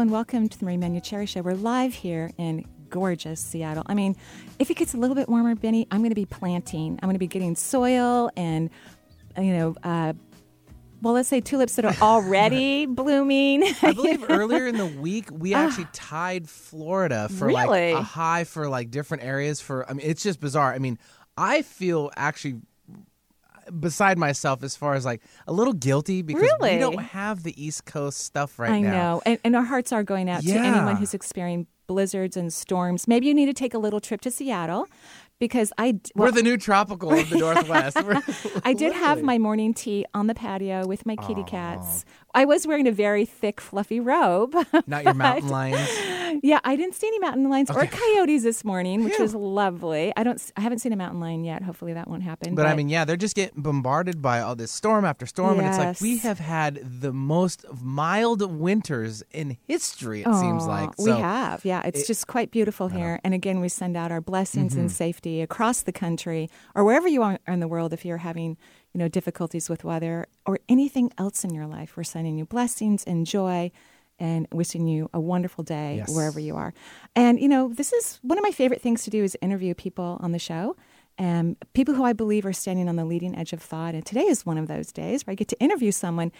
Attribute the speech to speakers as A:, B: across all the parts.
A: Hello and welcome to the Marie Manuchehri Show. We're live here in gorgeous Seattle. I mean, if it gets a little bit warmer, Benny, I'm going to be planting. I'm going to be getting soil and, you know, uh, well, let's say tulips that are already blooming.
B: I believe earlier in the week we actually tied Florida for
A: Really?
B: like a high for like different areas. For I mean, it's just bizarre. I mean, I feel actually beside myself as far as like a little guilty because
A: Really?
B: we don't have the East Coast stuff right
A: I
B: now.
A: I know. And, and our hearts are going out to anyone who's experiencing blizzards and storms. Maybe you need to take a little trip to Seattle because I. d-
B: We're the new tropical of the Northwest.
A: I did have my morning tea on the patio with my kitty cats. I was wearing a very thick, fluffy robe.
B: not your mountain lions.
A: yeah, I didn't see any mountain lions or coyotes this morning, which was lovely. I don't. I haven't seen a mountain lion yet. Hopefully, that won't happen.
B: But I mean, yeah, they're just getting bombarded by all this storm after storm, and it's like we have had the most mild winters in history. It seems
A: Aw,
B: like
A: we have. Yeah, it's
B: it-
A: just quite beautiful here. And again, we send out our blessings
B: Mm-hmm.
A: and safety across the country or wherever you are in the world. If you're having you know difficulties with weather or anything else in your life, we're sending you blessings and joy. And wishing you a wonderful day
B: Yes.
A: wherever you are. And, you know, this is one of my favorite things to do is interview people on the show. Um, people who I believe are standing on the leading edge of thought. And today is one of those days where I get to interview someone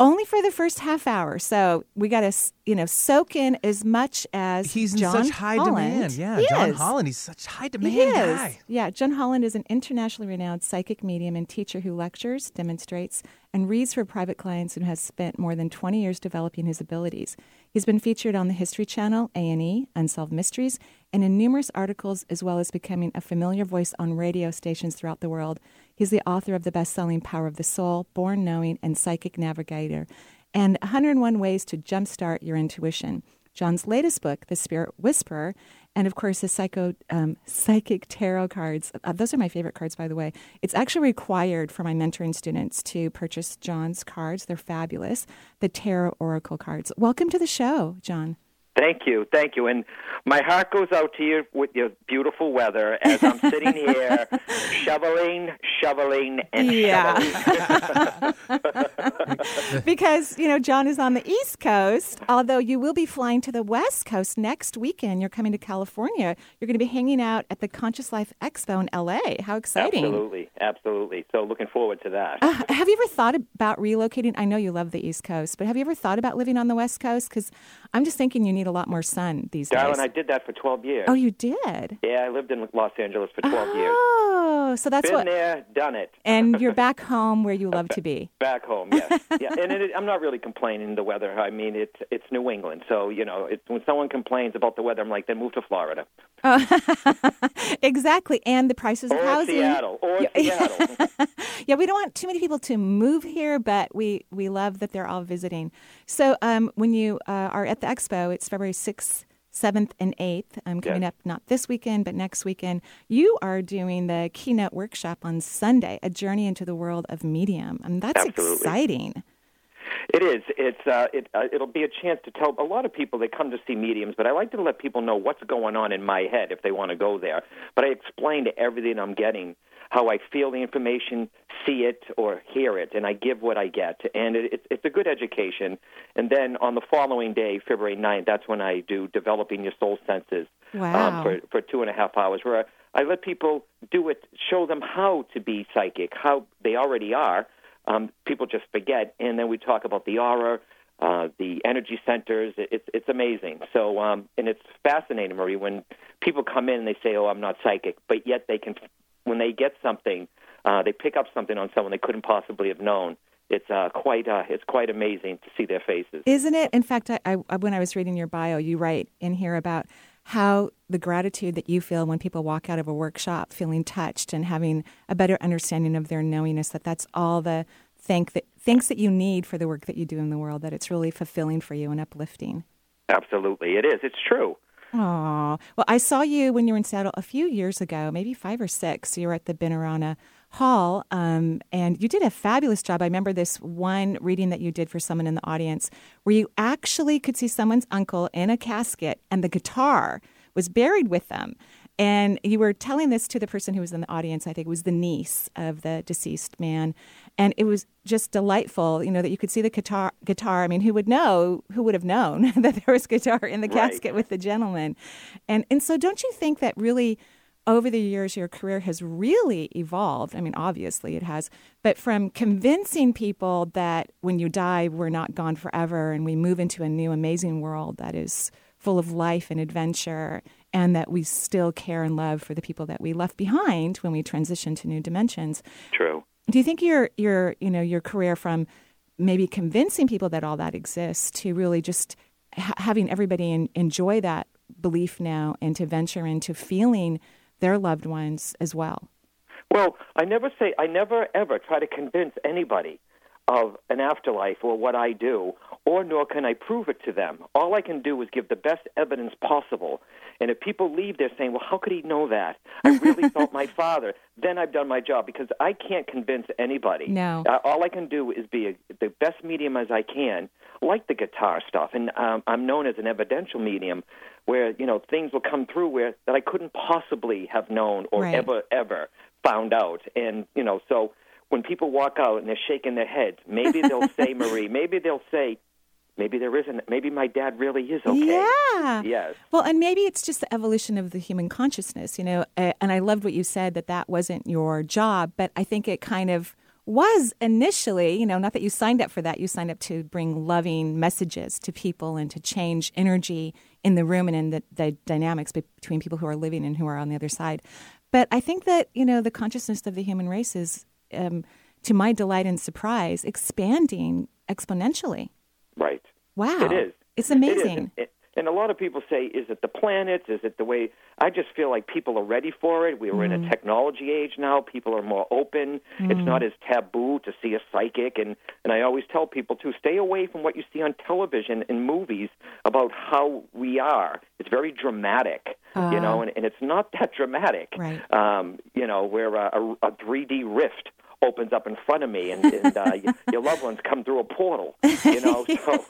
A: only for the first half hour. So we got to, you know, soak in as much as
B: He's in
A: John
B: such high
A: Holland.
B: demand. Yeah,
A: He
B: John
A: is.
B: Holland. He's such high demand
A: He is.
B: guy.
A: Yeah, John Holland is an internationally renowned psychic medium and teacher who lectures, demonstrates, and reads for private clients and has spent more than 20 years developing his abilities. He's been featured on the History Channel, A&E, Unsolved Mysteries, and in numerous articles as well as becoming a familiar voice on radio stations throughout the world. He's the author of the best-selling Power of the Soul, Born Knowing, and Psychic Navigator, and 101 Ways to Jumpstart Your Intuition. John's latest book, The Spirit Whisperer, and of course the psycho um, psychic tarot cards. Uh, those are my favorite cards, by the way. It's actually required for my mentoring students to purchase John's cards. They're fabulous. The tarot oracle cards. Welcome to the show, John.
C: Thank you, thank you, and my heart goes out to you with your beautiful weather as I'm sitting here shoveling, shoveling, and
A: Yeah.
C: shoveling.
A: because you know John is on the East Coast, although you will be flying to the West Coast next weekend. You're coming to California. You're going to be hanging out at the Conscious Life Expo in LA. How exciting!
C: Absolutely, absolutely. So looking forward to that.
A: Uh, have you ever thought about relocating? I know you love the East Coast, but have you ever thought about living on the West Coast? Because I'm just thinking you need a lot more sun these
C: Darling,
A: days.
C: I did that for 12 years.
A: oh, you did.
C: Yeah, I lived in Los Angeles for 12 years.
A: Oh, so that's
C: Been
A: what.
C: there, done it.
A: And you're back home where you love to be.
C: Back home, yes, yeah, and it, I'm not really complaining the weather. I mean, it's it's New England, so you know, it's, when someone complains about the weather, I'm like, then move to Florida
A: exactly, and the prices of
C: or
A: housing.
C: Seattle or Seattle.
A: yeah, we don't want too many people to move here, but we we love that they're all visiting. So um, when you uh, are at the expo, it's February sixth. 7th and 8th, I'm coming
C: Yes.
A: up not this weekend, but next weekend. You are doing the keynote workshop on Sunday, A Journey into the World of Medium. I mean, that's
C: Absolutely.
A: exciting.
C: It is. It's uh, it uh, it'll be a chance to tell a lot of people they come to see mediums, but I like to let people know what's going on in my head if they want to go there. But I explain to everything I'm getting how I feel the information, see it or hear it, and I give what I get, and it, it's it's a good education. And then on the following day, February 9th, that's when I do developing your soul senses
A: Wow.
C: um, for for two and a half hours, where I I let people do it, show them how to be psychic, how they already are. Um, people just forget, and then we talk about the aura, uh, the energy centers. It, it's it's amazing. So, um, and it's fascinating, Marie, when people come in and they say, "Oh, I'm not psychic," but yet they can, when they get something, uh, they pick up something on someone they couldn't possibly have known. It's uh, quite uh, it's quite amazing to see their faces.
A: Isn't it? In fact, I, I, when I was reading your bio, you write in here about how the gratitude that you feel when people walk out of a workshop feeling touched and having a better understanding of their knowingness that that's all the thank that thanks that you need for the work that you do in the world that it's really fulfilling for you and uplifting.
C: Absolutely, it is. It's true.
A: Oh, well, I saw you when you were in Seattle a few years ago, maybe five or six. You were at the Benaroya Hall, um, and you did a fabulous job. I remember this one reading that you did for someone in the audience where you actually could see someone's uncle in a casket, and the guitar was buried with them. And you were telling this to the person who was in the audience. I think it was the niece of the deceased man, and it was just delightful. You know that you could see the guitar. Guitar. I mean, who would know? Who would have known that there was guitar in the
C: Right.
A: casket with the gentleman? And and so, don't you think that really? Over the years, your career has really evolved. I mean, obviously it has, but from convincing people that when you die, we're not gone forever and we move into a new, amazing world that is full of life and adventure, and that we still care and love for the people that we left behind when we transition to new dimensions.
C: True.
A: Do you think your your you know your career from maybe convincing people that all that exists to really just ha- having everybody en- enjoy that belief now and to venture into feeling their loved ones as well?
C: Well, I never say, I never ever try to convince anybody of an afterlife or what I do, or nor can I prove it to them. All I can do is give the best evidence possible. And if people leave there saying, well, how could he know that? I really felt my father, then I've done my job because I can't convince anybody.
A: No.
C: Uh, all I can do is be a, the best medium as I can, like the guitar stuff. And um, I'm known as an evidential medium where, you know, things will come through where that I couldn't possibly have known or
A: Right.
C: ever, ever found out. And, you know, so when people walk out and they're shaking their heads, maybe they'll say, Marie, maybe they'll say, maybe there isn't, maybe my dad really is okay.
A: Yeah.
C: Yes.
A: Well, and maybe it's just the evolution of the human consciousness, you know. uh, And I loved what you said that that wasn't your job, but I think it kind of was initially, you know, not that you signed up for that. You signed up to bring loving messages to people and to change energy in the room and in the, the dynamics between people who are living and who are on the other side. But I think that, you know, the consciousness of the human race is, um, to my delight and surprise, expanding exponentially.
C: Right.
A: Wow.
C: It is.
A: It's
C: It is. And, a lot of people say, is it the planets? Is it the way? I just feel like people are ready for it. We are in
A: Mm.
C: a technology age now. People are more open. It's not as taboo to see a psychic. And, and I always tell people to stay away from what you see on television and movies about how we are. It's very dramatic, you know, and, and it's not that dramatic.
A: Right.
C: Um, you know, where uh, a, a 3D rift opens up in front of me and, and uh, your loved ones come through a portal, you know. So.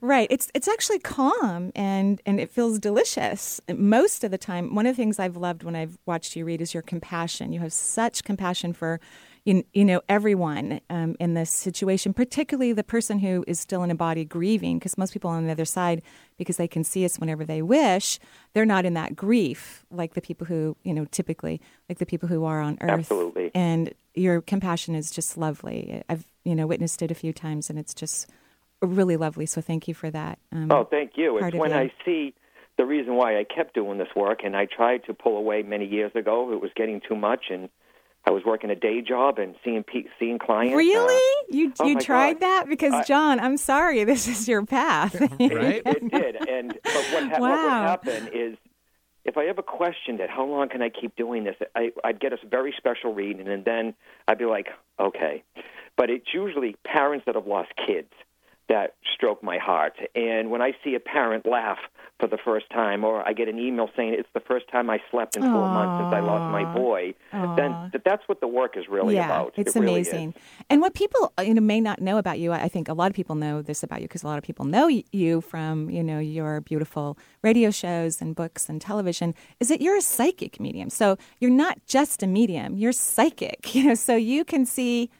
A: Right. It's it's actually calm and and it feels delicious most of the time. One of the things I've loved when I've watched you read is your compassion. You have such compassion for you, you know everyone um, in this situation, particularly the person who is still in a body grieving. Because most people on the other side, because they can see us whenever they wish, they're not in that grief like the people who you know typically like the people who are on Earth.
C: Absolutely.
A: And your compassion is just lovely. I've you know witnessed it a few times, and it's just really lovely. So thank you for that. Um,
C: Oh, thank you.
A: part
C: It's when
A: you.
C: I see the reason why I kept doing this work, and I tried to pull away many years ago. It was getting too much, and I was working a day job and seeing pe- seeing clients. uh,
A: Really? you
C: oh
A: you tried
C: God.
A: that? Because
C: I-
A: John, I'm sorry, this is your path.
B: Right?
C: it did, and but what, ha- what would happen is. If I ever questioned it, how long can I keep doing this? I, I'd get a very special reading, and then I'd be like, okay. But it's usually parents that have lost kids that stroke my heart. And when I see a parent laugh for the first time, or I get an email saying it's the first time I slept in four months since I lost my boy, then th- that's what the work is really
A: yeah,
C: about.
A: it's
C: It
A: amazing. And what people uh, you know may not know about you, I I think a lot of people know this about you because a lot of people know you from you know your beautiful radio shows and books and television. Is that you're a psychic medium? So you're not just a medium; you're psychic. You know, so you can see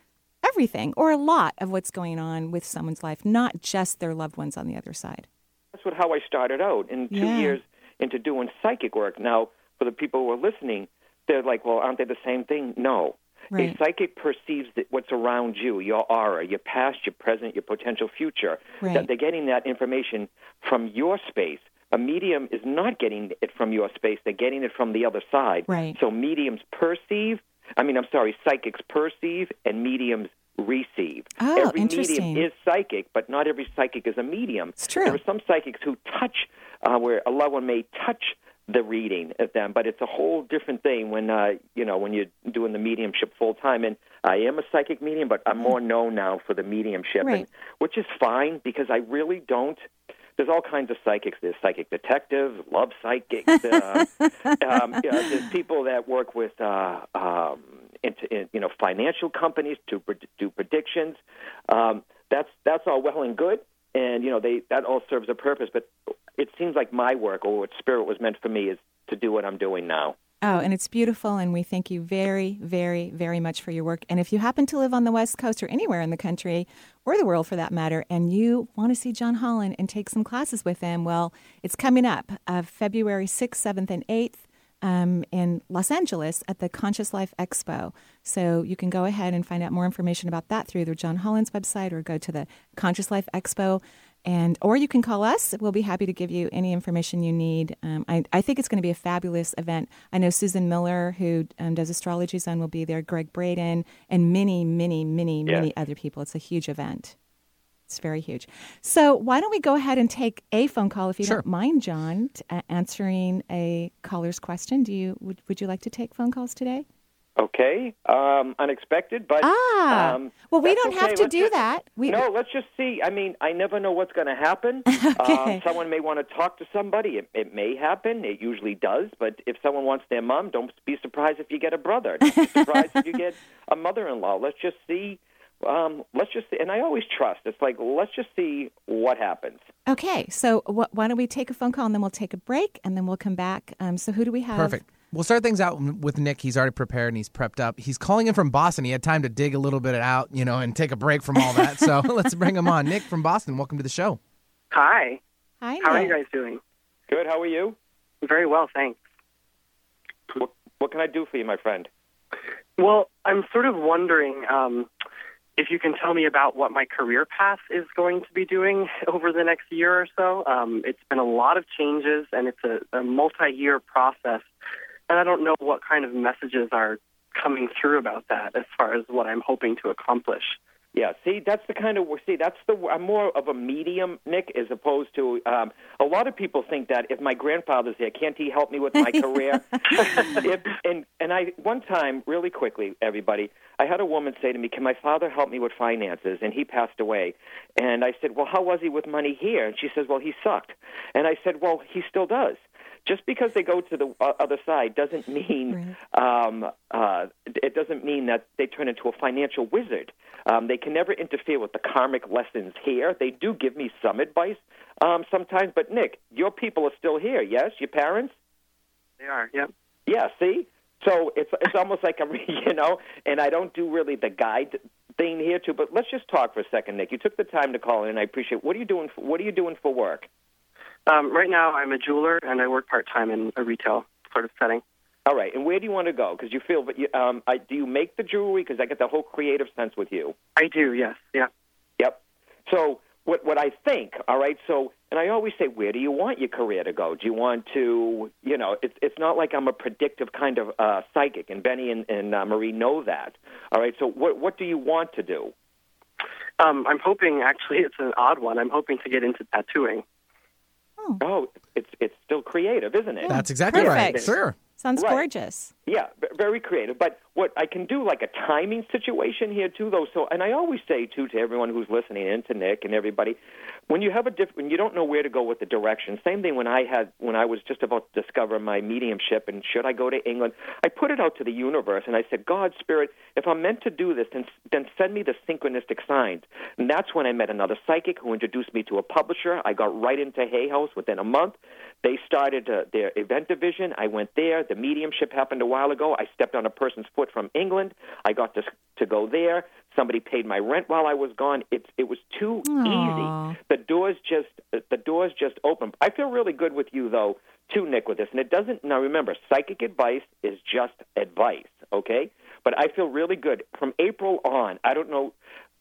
A: everything or a lot of what's going on with someone's life, not just their loved ones on the other side.
C: That's what how I started out. in two
A: Yeah.
C: years into doing psychic work, now for the people who are listening, they're like, "Well, aren't they the same thing?" No.
A: Right.
C: A psychic perceives that what's around you, your aura, your past, your present, your potential future.
A: Right.
C: That they're getting that information from your space. A medium is not getting it from your space; they're getting it from the other side.
A: Right.
C: So mediums perceive. I mean, I'm sorry, psychics perceive, and mediums receive.
A: Oh,
C: every medium is psychic, but not every psychic is a medium.
A: It's true.
C: There are some psychics who touch, uh, where a loved one may touch the reading of them, but it's a whole different thing when uh, you know when you're doing the mediumship full time. And I am a psychic medium, but I'm more known now for the mediumship,
A: Right.
C: and, which is fine because I really don't. There's all kinds of psychics. There's psychic detectives, love psychics. Uh, um, you know, there's people that work with uh, um, into, in, you know financial companies to pre- do predictions. Um, that's that's all well and good, and you know they that all serves a purpose. But it seems like my work or what spirit was meant for me is to do what I'm doing now.
A: Oh, and it's beautiful, and we thank you very, very, very much for your work. And if you happen to live on the West Coast or anywhere in the country, or the world for that matter, and you want to see John Holland and take some classes with him, well, it's coming up uh, February 6th, 7th, and 8th. Um, in Los Angeles at the Conscious Life Expo. So you can go ahead and find out more information about that through the John Holland's website or go to the Conscious Life Expo and or you can call us. We'll be happy to give you any information you need. Um, I, I, think it's going to be a fabulous event. I know Susan Miller, who um, does Astrology Zone, will be there. Gregg Braden and many, many, many, yeah. many other people. It's a huge event. It's very huge. So why don't we go ahead and take a phone call if you
B: sure.
A: don't mind, John, answering a caller's question. Do you would, would you like to take phone calls today?
C: Okay, um, unexpected, but
A: ah,
C: um,
A: well, we don't
C: okay.
A: have to
C: let's
A: do
C: just,
A: that. We,
C: no, let's just see. I mean, I never know what's going to happen.
A: okay.
C: um, someone may want to talk to somebody. It, it may happen. It usually does. But if someone wants their mom, don't be surprised if you get a brother. Don't be surprised if you get a mother-in-law. Let's just see. Um, let's just see. And I always trust. It's like let's just see what happens.
A: Okay, so wh- why don't we take a phone call and then we'll take a break and then we'll come back. Um, so who do we have?
B: Perfect. We'll start things out with Nick. He's already prepared and he's prepped up. He's calling in from Boston. He had time to dig a little bit out, you know, and take a break from all that. so let's bring him on. Nick from Boston, welcome to the show.
D: Hi.
A: Hi.
D: How
A: Nick.
D: are you guys doing?
C: Good. How are you?
D: Very well, thanks.
C: What, what can I do for you, my friend?
D: Well, I'm sort of wondering um, if you can tell me about what my career path is going to be doing over the next year or so. Um, it's been a lot of changes, and it's a, a multi-year process and I don't know what kind of messages are coming through about that as far as what I'm hoping to accomplish.
C: Yeah, see, that's the kind of see. That's the I'm more of a medium, Nick, as opposed to um, a lot of people think that if my grandfather's here, can't he help me with my career? if, and and I one time, really quickly, everybody, I had a woman say to me, "Can my father help me with finances?" And he passed away, and I said, "Well, how was he with money here?" And she says, "Well, he sucked," and I said, "Well, he still does." Just because they go to the uh, other side doesn't mean right. um, uh, it doesn't mean that they turn into a financial wizard. Um, they can never interfere with the karmic lessons here. They do give me some advice um, sometimes, but Nick, your people are still here. Yes, your parents.
D: They are. Yep.
C: Yeah. See, so it's it's almost like I'm, you know, and I don't do really the guide thing here too. But let's just talk for a second, Nick. You took the time to call in, and I appreciate. What are you doing? For, what are you doing for work?
D: Um, right now, I'm a jeweler and I work part time in a retail sort of setting.
C: All right, and where do you want to go? Because you feel, but you, um, I, do you make the jewelry? Because I get the whole creative sense with you.
D: I do, yes, yeah.
C: Yep. So what what I think, all right. So, and I always say, where do you want your career to go? Do you want to, you know, it's it's not like I'm a predictive kind of uh, psychic, and Benny and, and uh, Marie know that. All right. So, what what do you want to do?
D: Um, I'm hoping, actually, it's an odd one. I'm hoping to get into tattooing.
A: Oh,
C: Oh, it's it's still creative, isn't it?
B: That's exactly right. Sure.
A: sounds
C: Right.
A: gorgeous.
C: Yeah, v- very creative. But what I can do, like a timing situation here too, though. So, and I always say too to everyone who's listening, and to Nick and everybody, when you have a diff- when you don't know where to go with the direction. Same thing when I had when I was just about to discover my mediumship and should I go to England? I put it out to the universe and I said, God, Spirit, if I'm meant to do this, then then send me the synchronistic signs. And that's when I met another psychic who introduced me to a publisher. I got right into Hay House within a month. They started uh, their event division. I went there. The mediumship happened a while ago. I stepped on a person's foot from England. I got to to go there. Somebody paid my rent while I was gone. It it was too
A: Aw.
C: easy. The doors just the doors just opened. I feel really good with you though, too, Nick, with this. And it doesn't now. Remember, psychic advice is just advice. Okay, but I feel really good from April on. I don't know.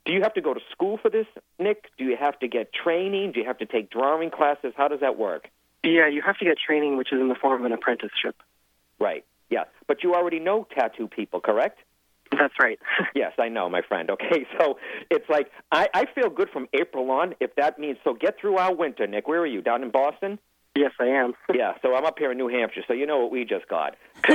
C: Do you have to go to school for this, Nick? Do you have to get training? Do you have to take drawing classes? How does that work?
D: Yeah, you have to get training, which is in the form of an apprenticeship.
C: Right. Yeah. But you already know tattoo people, correct?
D: That's right.
C: Yes, I know, my friend. Okay, so it's like I, I feel good from April on. If that means so, get through our winter, Nick. Where are you? Down in Boston?
D: Yes, I am.
C: yeah, so I'm up here in New Hampshire, so you know what we just got.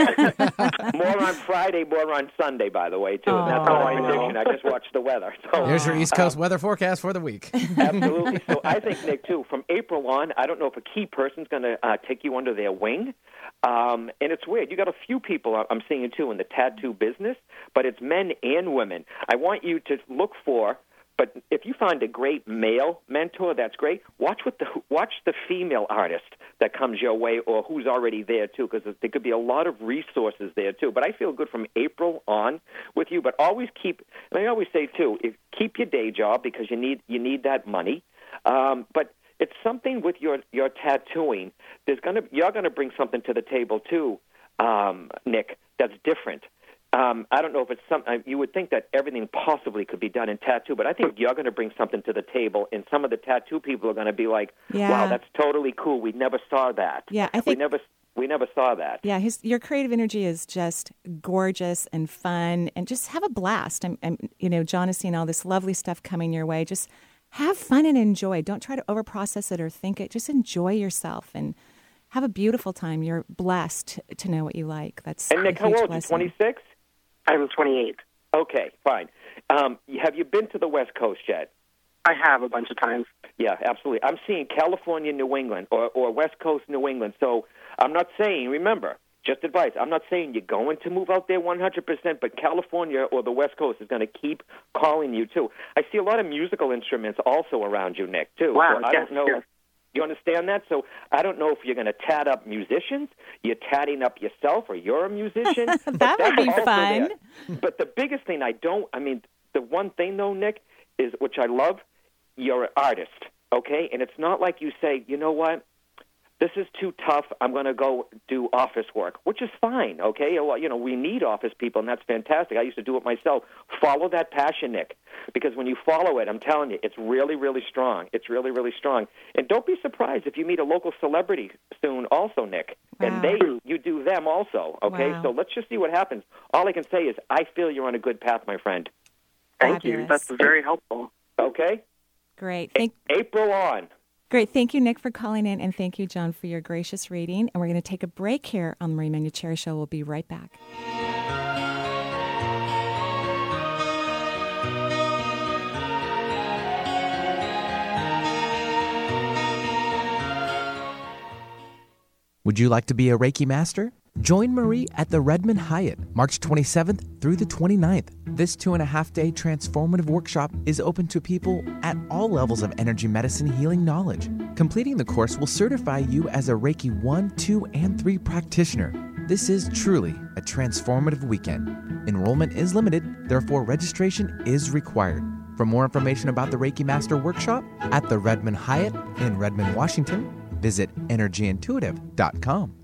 C: more on Friday, more on Sunday, by the way, too. And that's
D: Oh,
C: not
D: I
C: a
D: know.
C: prediction. I just watched the weather. So
B: Here's your East Coast weather forecast for the week.
C: Absolutely. So I think, Nick, too, from April on, I don't know if a key person's going to uh, take you under their wing. Um, and it's weird. You got a few people I'm seeing, too, in the tattoo business, but it's men and women. I want you to look for. But if you find a great male mentor, that's great. Watch what the watch the female artist that comes your way, or who's already there too, because there could be a lot of resources there too. But I feel good from April on with you. But always keep, and I always say too, if, keep your day job because you need you need that money. Um, but it's something with your your tattooing. There's gonna you're gonna bring something to the table too, um, Nick. That's different. Um, I don't know if it's some. uh, You would think that everything possibly could be done in tattoo, but I think you're going to bring something to the table, and some of the tattoo people are going to be like,
A: Yeah.
C: "Wow, that's totally cool. We never saw that.
A: Yeah, I think we
C: never we never saw that."
A: Yeah, his your creative energy is just gorgeous and fun, and just have a blast. I'm, I'm, you know, John is seeing all this lovely stuff coming your way. Just have fun and enjoy. Don't try to overprocess it or think it. Just enjoy yourself and have a beautiful time. You're blessed to know what you like. That's
C: And Nick, how old? Twenty six?
D: I'm 28.
C: Okay, fine. Um, have you been to the West Coast yet?
D: I have a bunch of times.
C: Yeah, absolutely. I'm seeing California, New England, or, or West Coast, New England. So I'm not saying, remember, just advice. I'm not saying you're going to move out there 100%, but California or the West Coast is going to keep calling you, too. I see a lot of musical instruments also around you, Nick, too.
D: Wow,
C: So I
D: yes,
C: don't know.
D: yes.
C: You understand that? So I don't know if you're going to tat up musicians, you're tatting up yourself, or you're a musician.
A: That would be fun.
C: there. But the biggest thing I don't, I mean, the one thing though, Nick, is which I love, you're an artist, okay? And it's not like you say, you know what, this is too tough. I'm going to go do office work, which is fine, okay? Well, you know, we need office people, and that's fantastic. I used to do it myself. Follow that passion, Nick, because when you follow it, I'm telling you, it's really, really strong. It's really, really strong. And don't be surprised if you meet a local celebrity soon, also, Nick.
A: Wow.
C: And they, you do them also, okay?
A: Wow.
C: So let's just see what happens. All I can say is, I feel you're on a good path, my friend.
D: Thank you. That's very helpful.
C: Okay?
A: Great. Thank,
C: April on.
A: Great. Thank you, Nick, for calling in, and thank you, John, for your gracious reading. And we're going to take a break here on the Marie Manuchehri Show. We'll be right back.
B: Would you like to be a Reiki master? Join Marie at the Redmond Hyatt, March 27th through the 29th. This two and a half day transformative workshop is open to people at all levels of energy medicine healing knowledge. Completing the course will certify you as a Reiki 1, 2, and 3 practitioner. This is truly a transformative weekend. Enrollment is limited, therefore, registration is required. For more information about the Reiki Master Workshop at the Redmond Hyatt in Redmond, Washington, visit energyintuitive.com.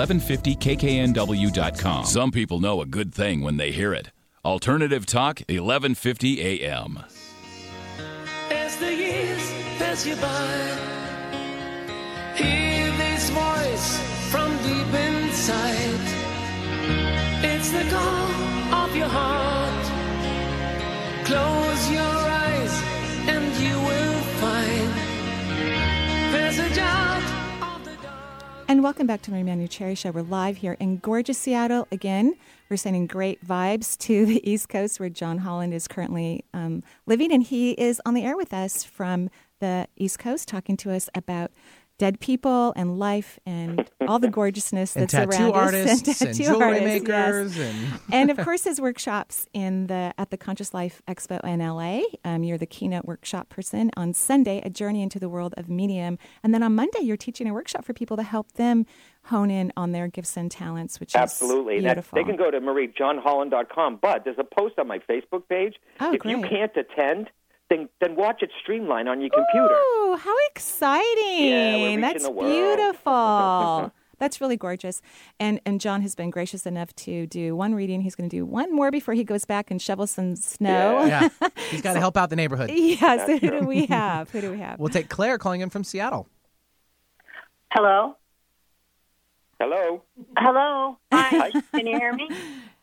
E: 1150kknw.com. Some people know a good thing when they hear it. Alternative Talk, 1150 AM.
F: As the years pass you by, hear this voice from deep inside. It's the call of your heart. Close your eyes and you will find there's a out of the dark.
A: And welcome back to Marie Manuchehri Show. We're live here in gorgeous Seattle again. We're sending great vibes to the East Coast, where John Holland is currently um, living, and he is on the air with us from the East Coast, talking to us about dead people and life and all the gorgeousness
B: and
A: that's
B: tattoo
A: around
B: artists
A: us.
B: and,
A: tattoo
B: jewelry
A: artists, yes.
B: makers and
A: and of course his workshops in the at the Conscious Life Expo in LA. Um, you're the keynote workshop person on Sunday, a journey into the world of medium, and then on Monday you're teaching a workshop for people to help them hone in on their gifts and talents, which
C: Absolutely.
A: is
C: That,
A: beautiful.
C: they can go to mariejohnholland.com, but there's a post on my Facebook page.
A: Oh,
C: if you can't attend, then, then watch it streamline on your computer.
A: Ooh, Oh, how exciting!
C: Yeah, we're
A: That's
C: the world.
A: beautiful. That's really gorgeous. And and John has been gracious enough to do one reading. He's going to do one more before he goes back and shovel some snow.
B: Yeah, he's got to help out the neighborhood.
A: Yeah, so who do we have? Who do we have?
B: We'll take Claire calling in from Seattle.
G: Hello.
C: Hello,
G: Hello. Hi. Can you hear me?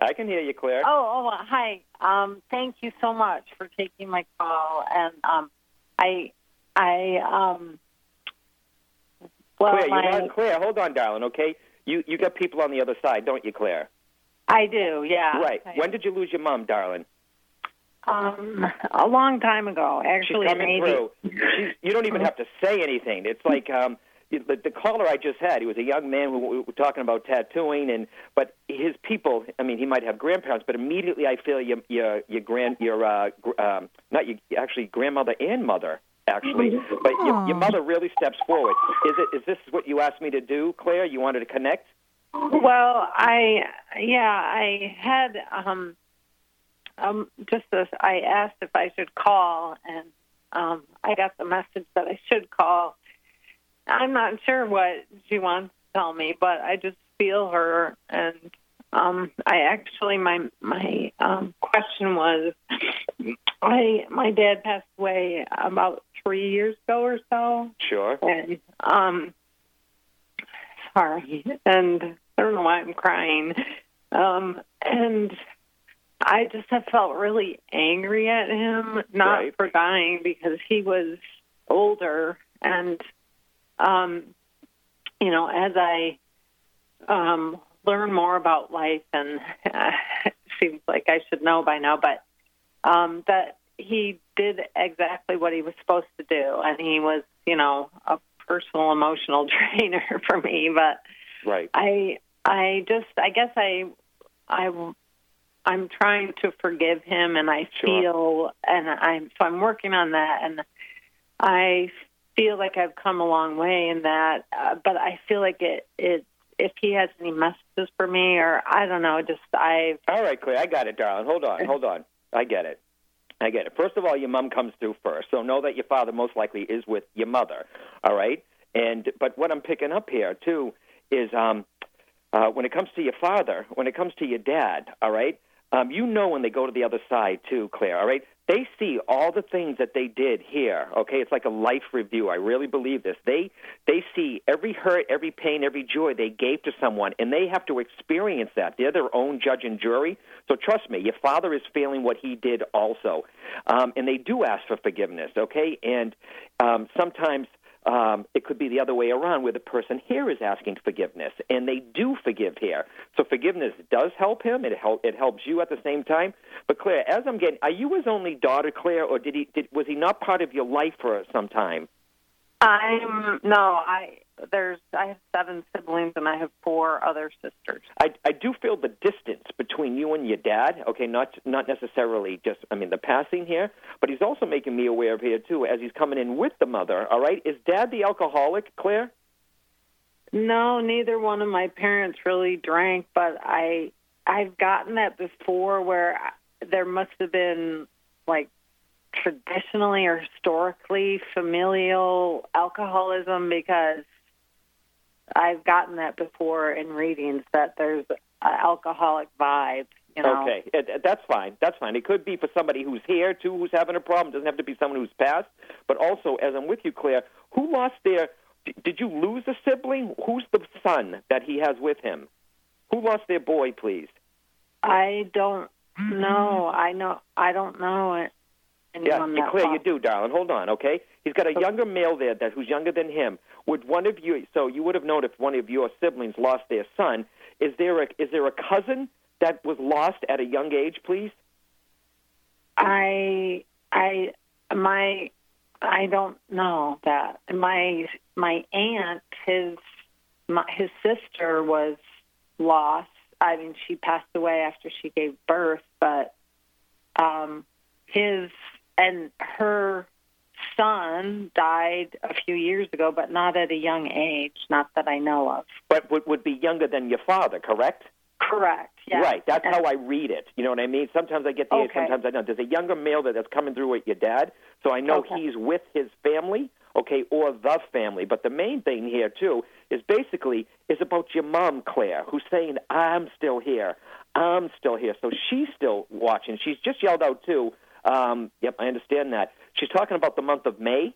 C: I can hear you, Claire.
G: Oh, oh, hi. Um, thank you so much for taking my call. And um, I, I, um, well,
C: Claire,
G: my,
C: you are Claire. Hold on, darling. Okay, you you got people on the other side, don't you, Claire?
G: I do. Yeah.
C: right.
G: I-
C: When did you lose your mom, darling?
G: Um, a long time ago, actually.
C: She's coming
G: maybe.
C: through. She's, you don't even have to say anything. It's like um, the, the caller I just had. He was a young man who we were talking about tattooing, and but his people. I mean, he might have grandparents, but immediately I feel your your your grand your uh, gr- um, not your actually grandmother and mother. Actually, but your, your mother really steps forward. Is it? Is this what you asked me to do, Claire? You wanted to connect?
G: Well, I yeah, I had um um just as I asked if I should call and um I got the message that I should call. I'm not sure what she wants to tell me, but I just feel her and um I actually my my um question was I my dad passed away about 3 years ago or so
C: Sure.
G: and um sorry and i don't know why i'm crying um and i just have felt really angry at him not
C: Right.
G: for dying because he was older and um you know as i um learn more about life and uh, it seems like i should know by now but um that he did exactly what he was supposed to do and he was you know a personal emotional trainer for me but
C: Right.
G: i i just i guess i i i'm trying to forgive him and i
C: Sure.
G: feel and i'm so i'm working on that and i feel like i've come a long way in that uh, but i feel like it it if he has any messages for me or i don't know just i
C: All right, Claire, I got it, darling. Hold on, hold on. I get it. I get it. First of all, your mom comes through first, so know that your father most likely is with your mother. All right, and but what I'm picking up here too is um, uh, when it comes to your father, when it comes to your dad. All right, um, you know when they go to the other side too, Claire. All right, they see all the things that they did here. Okay, it's like a life review. I really believe this. They they see every hurt, every pain, every joy they gave to someone, and they have to experience that. They're their own judge and jury. So trust me, your father is feeling what he did also, um, and they do ask for forgiveness. Okay, and um, sometimes. Um, it could be the other way around, where the person here is asking forgiveness, and they do forgive here. So forgiveness does help him. It help it helps you at the same time. But Claire, as I'm getting, are you his only daughter, Claire, or did he did was he not part of your life for some time?
G: i'm no i there's i have seven siblings and i have four other sisters
C: I, I do feel the distance between you and your dad. Okay, not not necessarily just I mean the passing here, but he's also making me aware of here too as he's coming in with the mother. All right, is dad the alcoholic, Claire?
G: No, neither one of my parents really drank, but I I've gotten that before where there must have been like traditionally or historically familial alcoholism because I've gotten that before in readings that there's an alcoholic vibe, you know.
C: Okay, it, it- that's fine. That's fine. It could be for somebody who's here too, who's having a problem. It doesn't have to be someone who's passed. But also, as I'm with you, Claire, who lost their? Did you lose a sibling? Who's the son that he has with him? Who lost their boy, please?
G: I don't know. I know I don't know it.
C: Yeah,
G: anyone
C: and
G: that
C: Claire, you do, darling. Hold on, okay? He's got a younger male there that who's younger than him. Would one of you? So you would have known if one of your siblings lost their son. Is there a is there a cousin that was lost at a young age, please?
G: I I my I don't know that my my aunt his my, his sister was lost. I mean, she passed away after she gave birth, but um, his and her son died a few years ago, but not at a young age, not that I know of.
C: But would would be younger than your father, correct?
G: Correct. Yes.
C: Right. That's
G: And-
C: how I read it. You know what I mean? Sometimes I get the age, sometimes I don't. There's a younger male that, that's coming through with your dad, so I know
G: Okay.
C: he's with his family. okay, or the family. But the main thing here too is basically is about your mom, Claire, who's saying, "I'm still here, I'm still here." So she's still watching. She's just yelled out too. Um, yep, I understand that. She's talking about the month of May.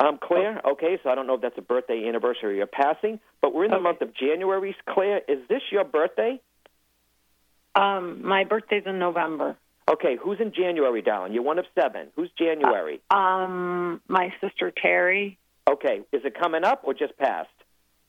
C: Um, Claire, okay, so I don't know if that's a birthday, anniversary, or passing, but we're in the
G: Okay.
C: month of January. Claire, is this your birthday?
G: Um, my birthday's in November.
C: Okay, who's in January, darling? You're one of seven. Who's January?
G: Um, my sister Terry.
C: Okay, is it coming up or just passed?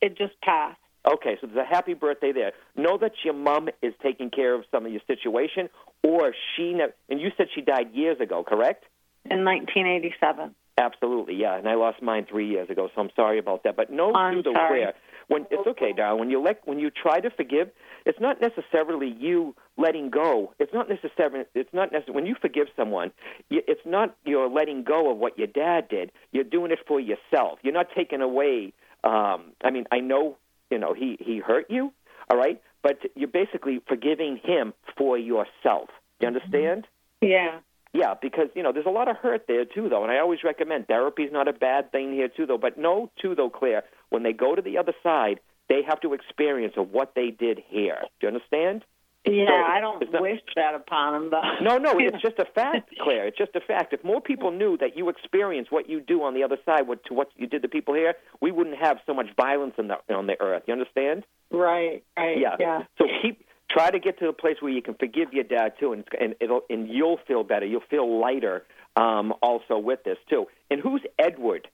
G: It just passed.
C: Okay, so there's a happy birthday there. Know that your mom is taking care of some of your situation, or she, ne- and you said she died years ago, correct?
G: In 1987.
C: Absolutely, yeah. And I lost mine three years ago, so I'm sorry about that. But no
G: I'm
C: pseudo
G: sorry.
C: prayer. When it's okay, darling. When you let, when you try to forgive, it's not necessarily you letting go. It's not necessarily. It's not necessarily when you forgive someone. You, it's not you're letting go of what your dad did. You're doing it for yourself. You're not taking away. Um, I mean, I know you know he he hurt you, all right, but you're basically forgiving him for yourself. You understand? Mm-hmm.
G: Yeah.
C: Yeah, because you know there's a lot of hurt there too, though, and I always recommend therapy's not a bad thing here too, though. But no, too, though, Claire, when they go to the other side, they have to experience of what they did here. Do you understand?
G: Yeah,
C: So,
G: I don't
C: not-
G: wish that upon him, though.
C: No, no, it's just a fact, Claire. It's just a fact. If more people knew that you experience what you do on the other side, what to what you did to people here, we wouldn't have so much violence in the, on the earth. You understand?
G: Right, right.
C: Yeah.
G: Yeah.
C: So keep try to get to a place where you can forgive your dad too, and and it'll and you'll feel better. You'll feel lighter. Um, also with this too. And who's Edward?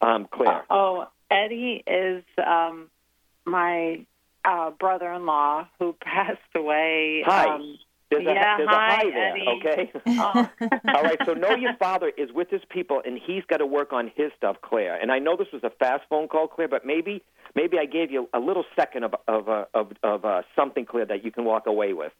C: Um, Claire.
G: Oh, Eddie is um, my uh, brother-in-law who passed away.
C: Hi.
G: Um,
C: There's a,
G: yeah,
C: there's
G: hi,
C: a hi there,
G: Eddie.
C: okay?
G: oh,
C: All right, so know your father is with his people, and he's got to work on his stuff, Claire. And I know this was a fast phone call, Claire, but maybe maybe I gave you a little second of of uh, of, of uh, something, Claire, that you can walk away with.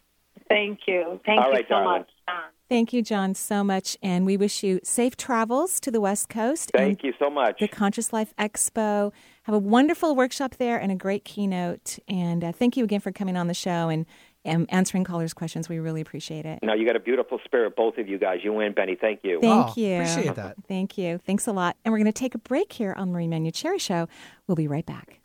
G: thank you. Thank
C: All
G: you
C: right,
G: so
C: darling.
G: much, John.
A: Thank you, John, so much. And we wish you safe travels to the West Coast.
C: Thank you so much.
A: The Conscious Life Expo. Have a wonderful workshop there and a great keynote. And uh, thank you again for coming on the show and um, answering callers' questions. We really appreciate it.
C: Now you got a beautiful spirit, both of you guys. You win, Benny. Thank you.
A: Thank
B: Oh,
A: you.
B: appreciate that.
A: Thank you. Thanks a lot. And we're going to take a break here on Marie Manuchehri Show. We'll be right back.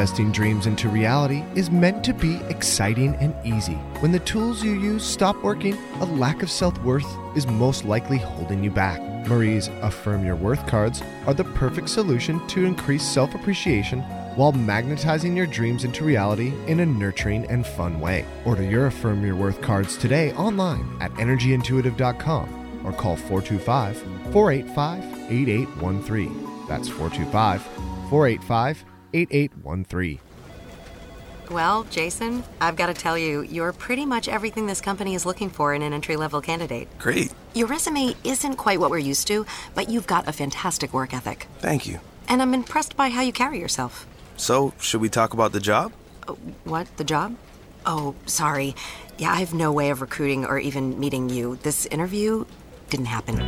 H: Manifesting dreams into reality is meant to be exciting and easy. When the tools you use stop working, a lack of self worth is most likely holding you back. Marie's Affirm Your Worth cards are the perfect solution to increase self appreciation while magnetizing your dreams into reality in a nurturing and fun way. Order your Affirm Your Worth cards today online at energyintuitive.com or call 425 485 8813. That's 425 485 8813.
I: Well, Jason, I've got to tell you, you're pretty much everything this company is looking for in an entry level candidate.
J: Great.
I: Your resume isn't quite what we're used to, but you've got a fantastic work ethic.
J: Thank you.
I: And I'm impressed by how you carry yourself.
J: So, should we talk about the job?
I: Uh, What, the job? Oh, sorry. Yeah, I have no way of recruiting or even meeting you. This interview didn't happen.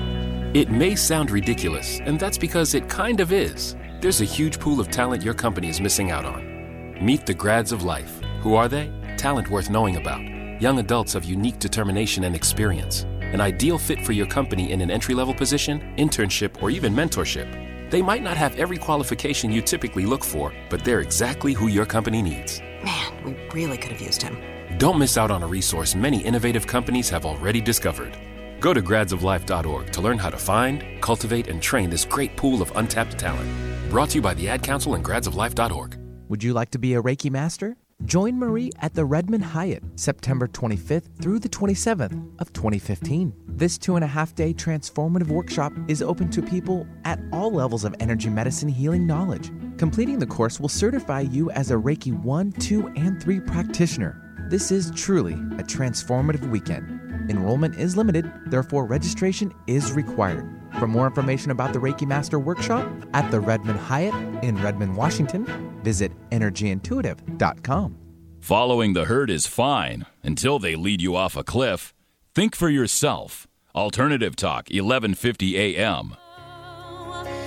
E: It may sound ridiculous, and that's because it kind of is. There's a huge pool of talent your company is missing out on. Meet the grads of life. Who are they? Talent worth knowing about. Young adults of unique determination and experience. An ideal fit for your company in an entry level position, internship, or even mentorship. They might not have every qualification you typically look for, but they're exactly who your company needs.
I: Man, we really could have used him.
E: Don't miss out on a resource many innovative companies have already discovered. Go to gradsoflife.org to learn how to find, cultivate, and train this great pool of untapped talent. Brought to you by the Ad Council and gradsoflife.org.
B: Would you like to be a Reiki master? Join Marie at the Redmond Hyatt September 25th through the 27th of 2015. This two and a half day transformative workshop is open to people at all levels of energy medicine healing knowledge. Completing the course will certify you as a Reiki 1, 2, and 3 practitioner. This is truly a transformative weekend. Enrollment is limited, therefore, registration is required. For more information about the Reiki Master Workshop at the Redmond Hyatt in Redmond, Washington, visit energyintuitive.com.
E: Following the herd is fine until they lead you off a cliff. Think for yourself. Alternative Talk, 1150 AM.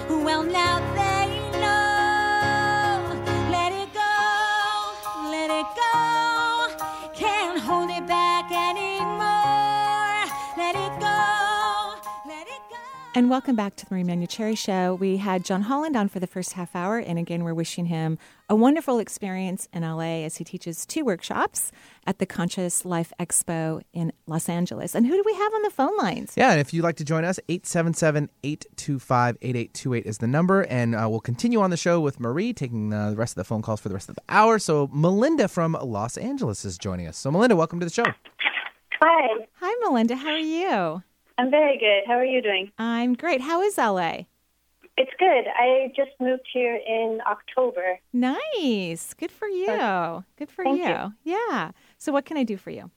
K: Well, now they
A: And welcome back to the Marie Manuchehri Show. We had John Holland on for the first half hour, and again, we're wishing him a wonderful experience in LA as he teaches two workshops at the Conscious Life Expo in Los Angeles. And who do we have on the phone lines?
B: Yeah, and if you'd like to join us, 877 825 8828 is the number. And uh, we'll continue on the show with Marie taking uh, the rest of the phone calls for the rest of the hour. So, Melinda from Los Angeles is joining us. So, Melinda, welcome to the show.
L: Hi,
A: Hi, Melinda. How are you?
L: I'm very good. How are you doing?
A: I'm great. How is LA?
L: It's good. I just moved here in October.
A: Nice. Good for you. Good for
L: Thank
A: you. Yeah. So, what can I do for you?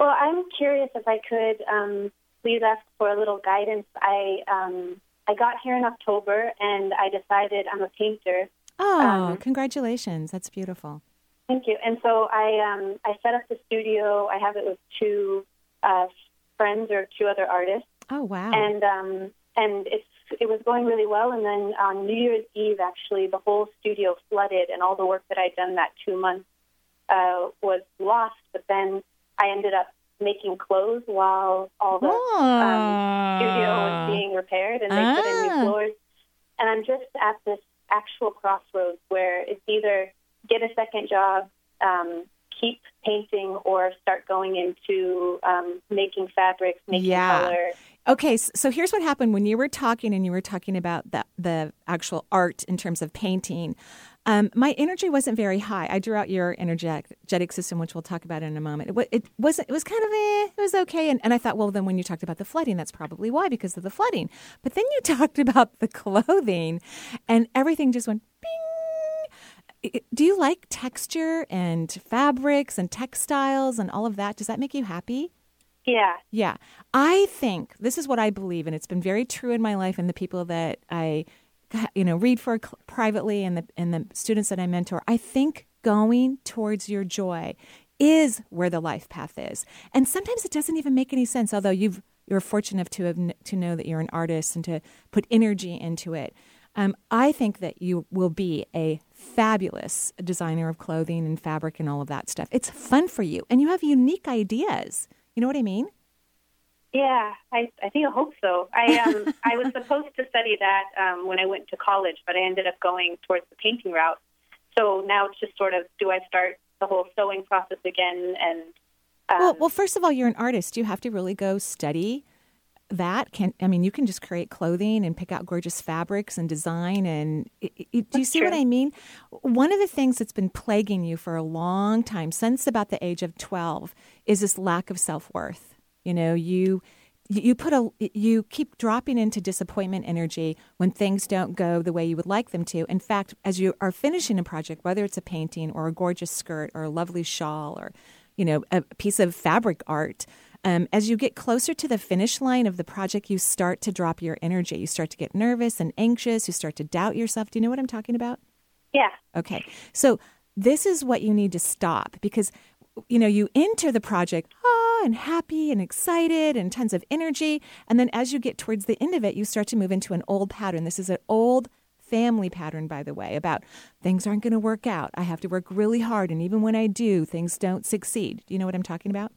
L: Well, I'm curious if I could um, please ask for a little guidance. I um, I got here in October, and I decided I'm a painter.
A: Oh,
L: Um,
A: congratulations. That's beautiful.
L: Thank you. And so I um, I set up the studio. I have it with two uh, friends or two other artists,
A: Oh, wow.
L: and um, and it's it was going really well. And then on New Year's Eve, actually, the whole studio flooded, and all the work that I'd done that two months uh, was lost. But then I ended up making clothes while all the um, studio was being repaired, and they put in
A: Ah.
L: new floors. And I'm just at this actual crossroads where it's either get a second job, um, keep painting, or start going into um, making fabrics, making
A: Yeah.
L: color.
A: Okay, so here's what happened when you were talking and you were talking about the the actual art in terms of painting. Um, my energy wasn't very high. I drew out your energetic system, which we'll talk about in a moment. It, it wasn't. It was kind of eh, it was okay. And, and I thought, well, then when you talked about the flooding, that's probably why because of the flooding. But then you talked about the clothing, and everything just went bing. Do you like texture and fabrics and textiles and all of that? Does that make you happy?
L: Yeah.
A: Yeah. I think this is what I believe, and it's been very true in my life and the people that I, you know, read for privately and the, and the students that I mentor. I think going towards your joy is where the life path is. And sometimes it doesn't even make any sense, although you've, you're fortunate to have, to know that you're an artist and to put energy into it. Um, I think that you will be a fabulous designer of clothing and fabric and all of that stuff. It's fun for you, and you have unique ideas. You know what I mean?
L: Yeah, I, I think I hope so. I um I was supposed to study that um, when I went to college, but I ended up going towards the painting route. So now it's just sort of do I start the whole sewing process again? And um,
A: well, well, first of all, you're an artist. You have to really go study that. Can I mean, you can just create clothing and pick out gorgeous fabrics and design. And i i do you see what. I mean? One of the things that's been plaguing you for a long time, since about the age of twelve, is this lack of self worth. You know, you you put a you keep dropping into disappointment energy when things don't go the way you would like them to in fact as you are finishing a project whether it's a painting or a gorgeous skirt or a lovely shawl or you know a piece of fabric art um, as you get closer to the finish line of the project you start to drop your energy you start to get nervous and anxious you start to doubt yourself do you know what i'm talking about
L: yeah,
A: Okay. So this is what you need to stop because you know, you enter the project ah and happy and excited and tons of energy and then as you get towards the end of it you start to move into an old pattern. This is an old family pattern by the way about things aren't going to work out. I have to work really hard and even when I do things don't succeed. Do you know what I'm talking about?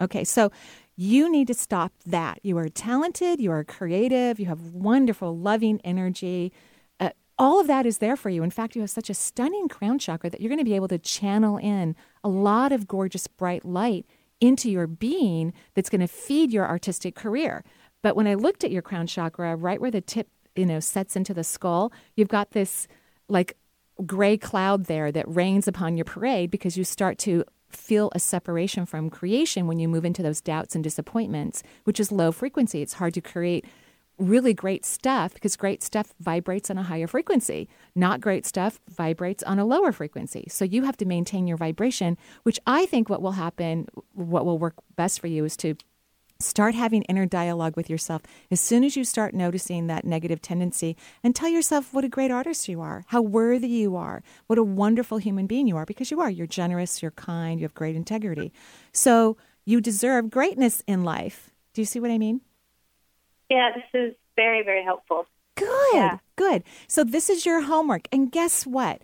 A: Okay, so you need to stop that. You are talented, you are creative, you have wonderful, loving energy. Uh, all of that is there for you. In fact, you have such a stunning crown chakra that you're going to be able to channel in a lot of gorgeous, bright light into your being that's going to feed your artistic career. But when I looked at your crown chakra, right where the tip, you know, sets into the skull, you've got this like gray cloud there that rains upon your parade because you start to feel a separation from creation when you move into those doubts and disappointments, which is low frequency. It's hard to create really great stuff because great stuff vibrates on a higher frequency. Not great stuff vibrates on a lower frequency. So you have to maintain your vibration, which I think what will happen, what will work best for you is to Start having inner dialogue with yourself as soon as you start noticing that negative tendency and tell yourself what a great artist you are, how worthy you are, what a wonderful human being you are, because you are. You're generous, you're kind, you have great integrity. So you deserve greatness in life. Do you see what I mean?
L: Yeah, this is very, very helpful.
A: Good,
L: Yeah.
A: good. So this is your homework. And guess what?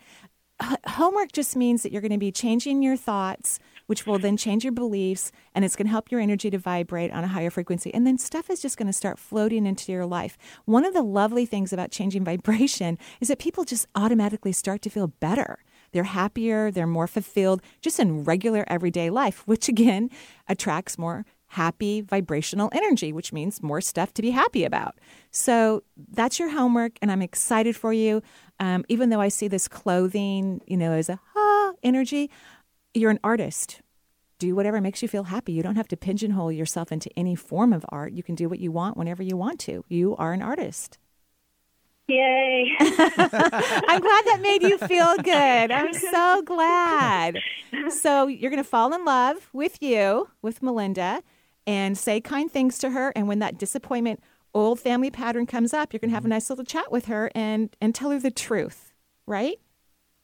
A: H- homework just means that you're going to be changing your thoughts, which will then change your beliefs, and it's going to help your energy to vibrate on a higher frequency. And then stuff is just going to start floating into your life. One of the lovely things about changing vibration is that people just automatically start to feel better. They're happier, they're more fulfilled just in regular everyday life, which again attracts more happy vibrational energy, which means more stuff to be happy about. So that's your homework, and I'm excited for you. Um, even though I see this clothing, you know, as a ah energy, you're an artist. Do whatever makes you feel happy. You don't have to pigeonhole yourself into any form of art. You can do what you want whenever you want to. You are an artist.
L: Yay.
A: I'm glad that made you feel good. I'm so glad. So you're going to fall in love with you, with Melinda, and say kind things to her. And when that disappointment old family pattern comes up, you're going to have a mm-hmm. nice little chat with her and and tell her the truth, right?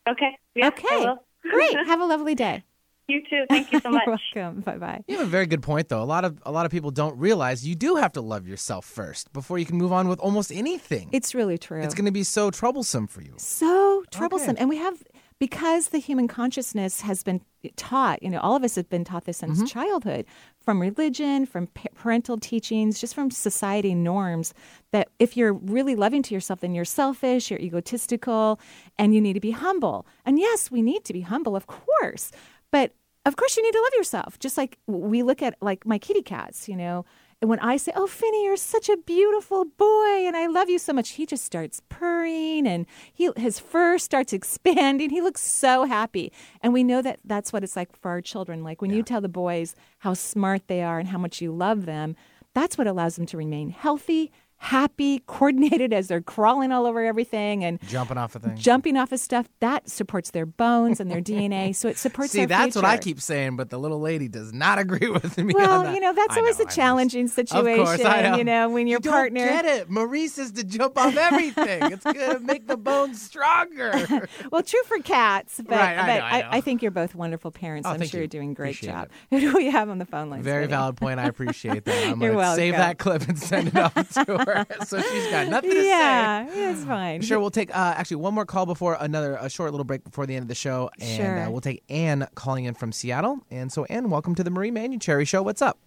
L: Okay. Yeah,
A: okay.
L: Will.
A: Great. Have a lovely day.
L: You too. Thank you so much.
A: You're welcome. Bye bye.
B: You have a very good point, though. A lot of a lot of people don't realize you do have to love yourself first before you can move on with almost anything.
A: It's really true.
B: It's going to be so troublesome for you.
A: so troublesome. And we have, because the human consciousness has been taught, you know, all of us have been taught this since mm-hmm. childhood from religion, from pa- parental teachings, just from society norms that if you're really loving to yourself, then you're selfish, you're egotistical, and you need to be humble. And yes, we need to be humble, of course. But of course, you need to love yourself. Just like we look at like my kitty cats, you know. And when I say, "Oh, Finny, you're such a beautiful boy, and I love you so much," he just starts purring, and he his fur starts expanding. He looks so happy, and we know that that's what it's like for our children. Like when you tell the boys how smart they are and how much you love them, that's what allows them to remain healthy, happy, coordinated as they're crawling all over everything and
B: Jumping off of things.
A: jumping off of stuff. That supports their bones and their DNA, so it supports.
B: See, that's what I keep saying, but the little lady does not agree with me.
A: Well, you know that's
B: I
A: always
B: know,
A: a
B: I
A: challenging situation.
B: Of course, I know.
A: You know when your
B: You don't
A: partner.
B: get it. Marie says to jump off everything. it's gonna make the bones stronger.
A: well, true for cats, but,
B: Right, I
A: but
B: I.
A: I, think you're both wonderful parents.
B: Oh,
A: I'm sure
B: you.
A: are doing a great
B: Appreciate
A: job. Who do we have on the phone line?
B: Very valid point. I appreciate that. I'm
A: You're
B: gonna save that clip and send it off to her, so she's got nothing to
A: Yeah,
B: say.
A: Yeah, it's fine.
B: Sure, we'll take uh, actually one more call before another a short little break before the end of the show, and
A: Sure.
B: uh, we'll take Anne calling in from Seattle. And so, Anne, welcome to the Marie Manuchehri Show. What's up?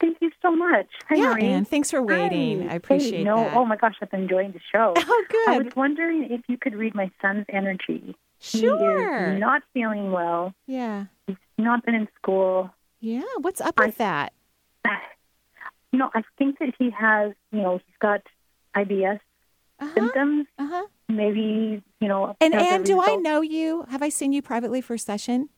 M: Thank you so much. Hi,
A: Yeah,
M: Marie.
A: Anne, thanks for waiting.
M: Hi.
A: I appreciate
M: hey, no,
A: that.
M: Oh my gosh, I've been enjoying the show.
A: Oh, good.
M: I was wondering if you could read my son's energy. He
A: Sure.
M: is not feeling well.
A: Yeah.
M: He's not been in school.
A: Yeah. What's up with that?
M: No, I think that he has, you know, he's got IBS symptoms.
A: Uh-huh.
M: Maybe, you know.
A: And Anne, do I know you? Have I seen you privately for a session?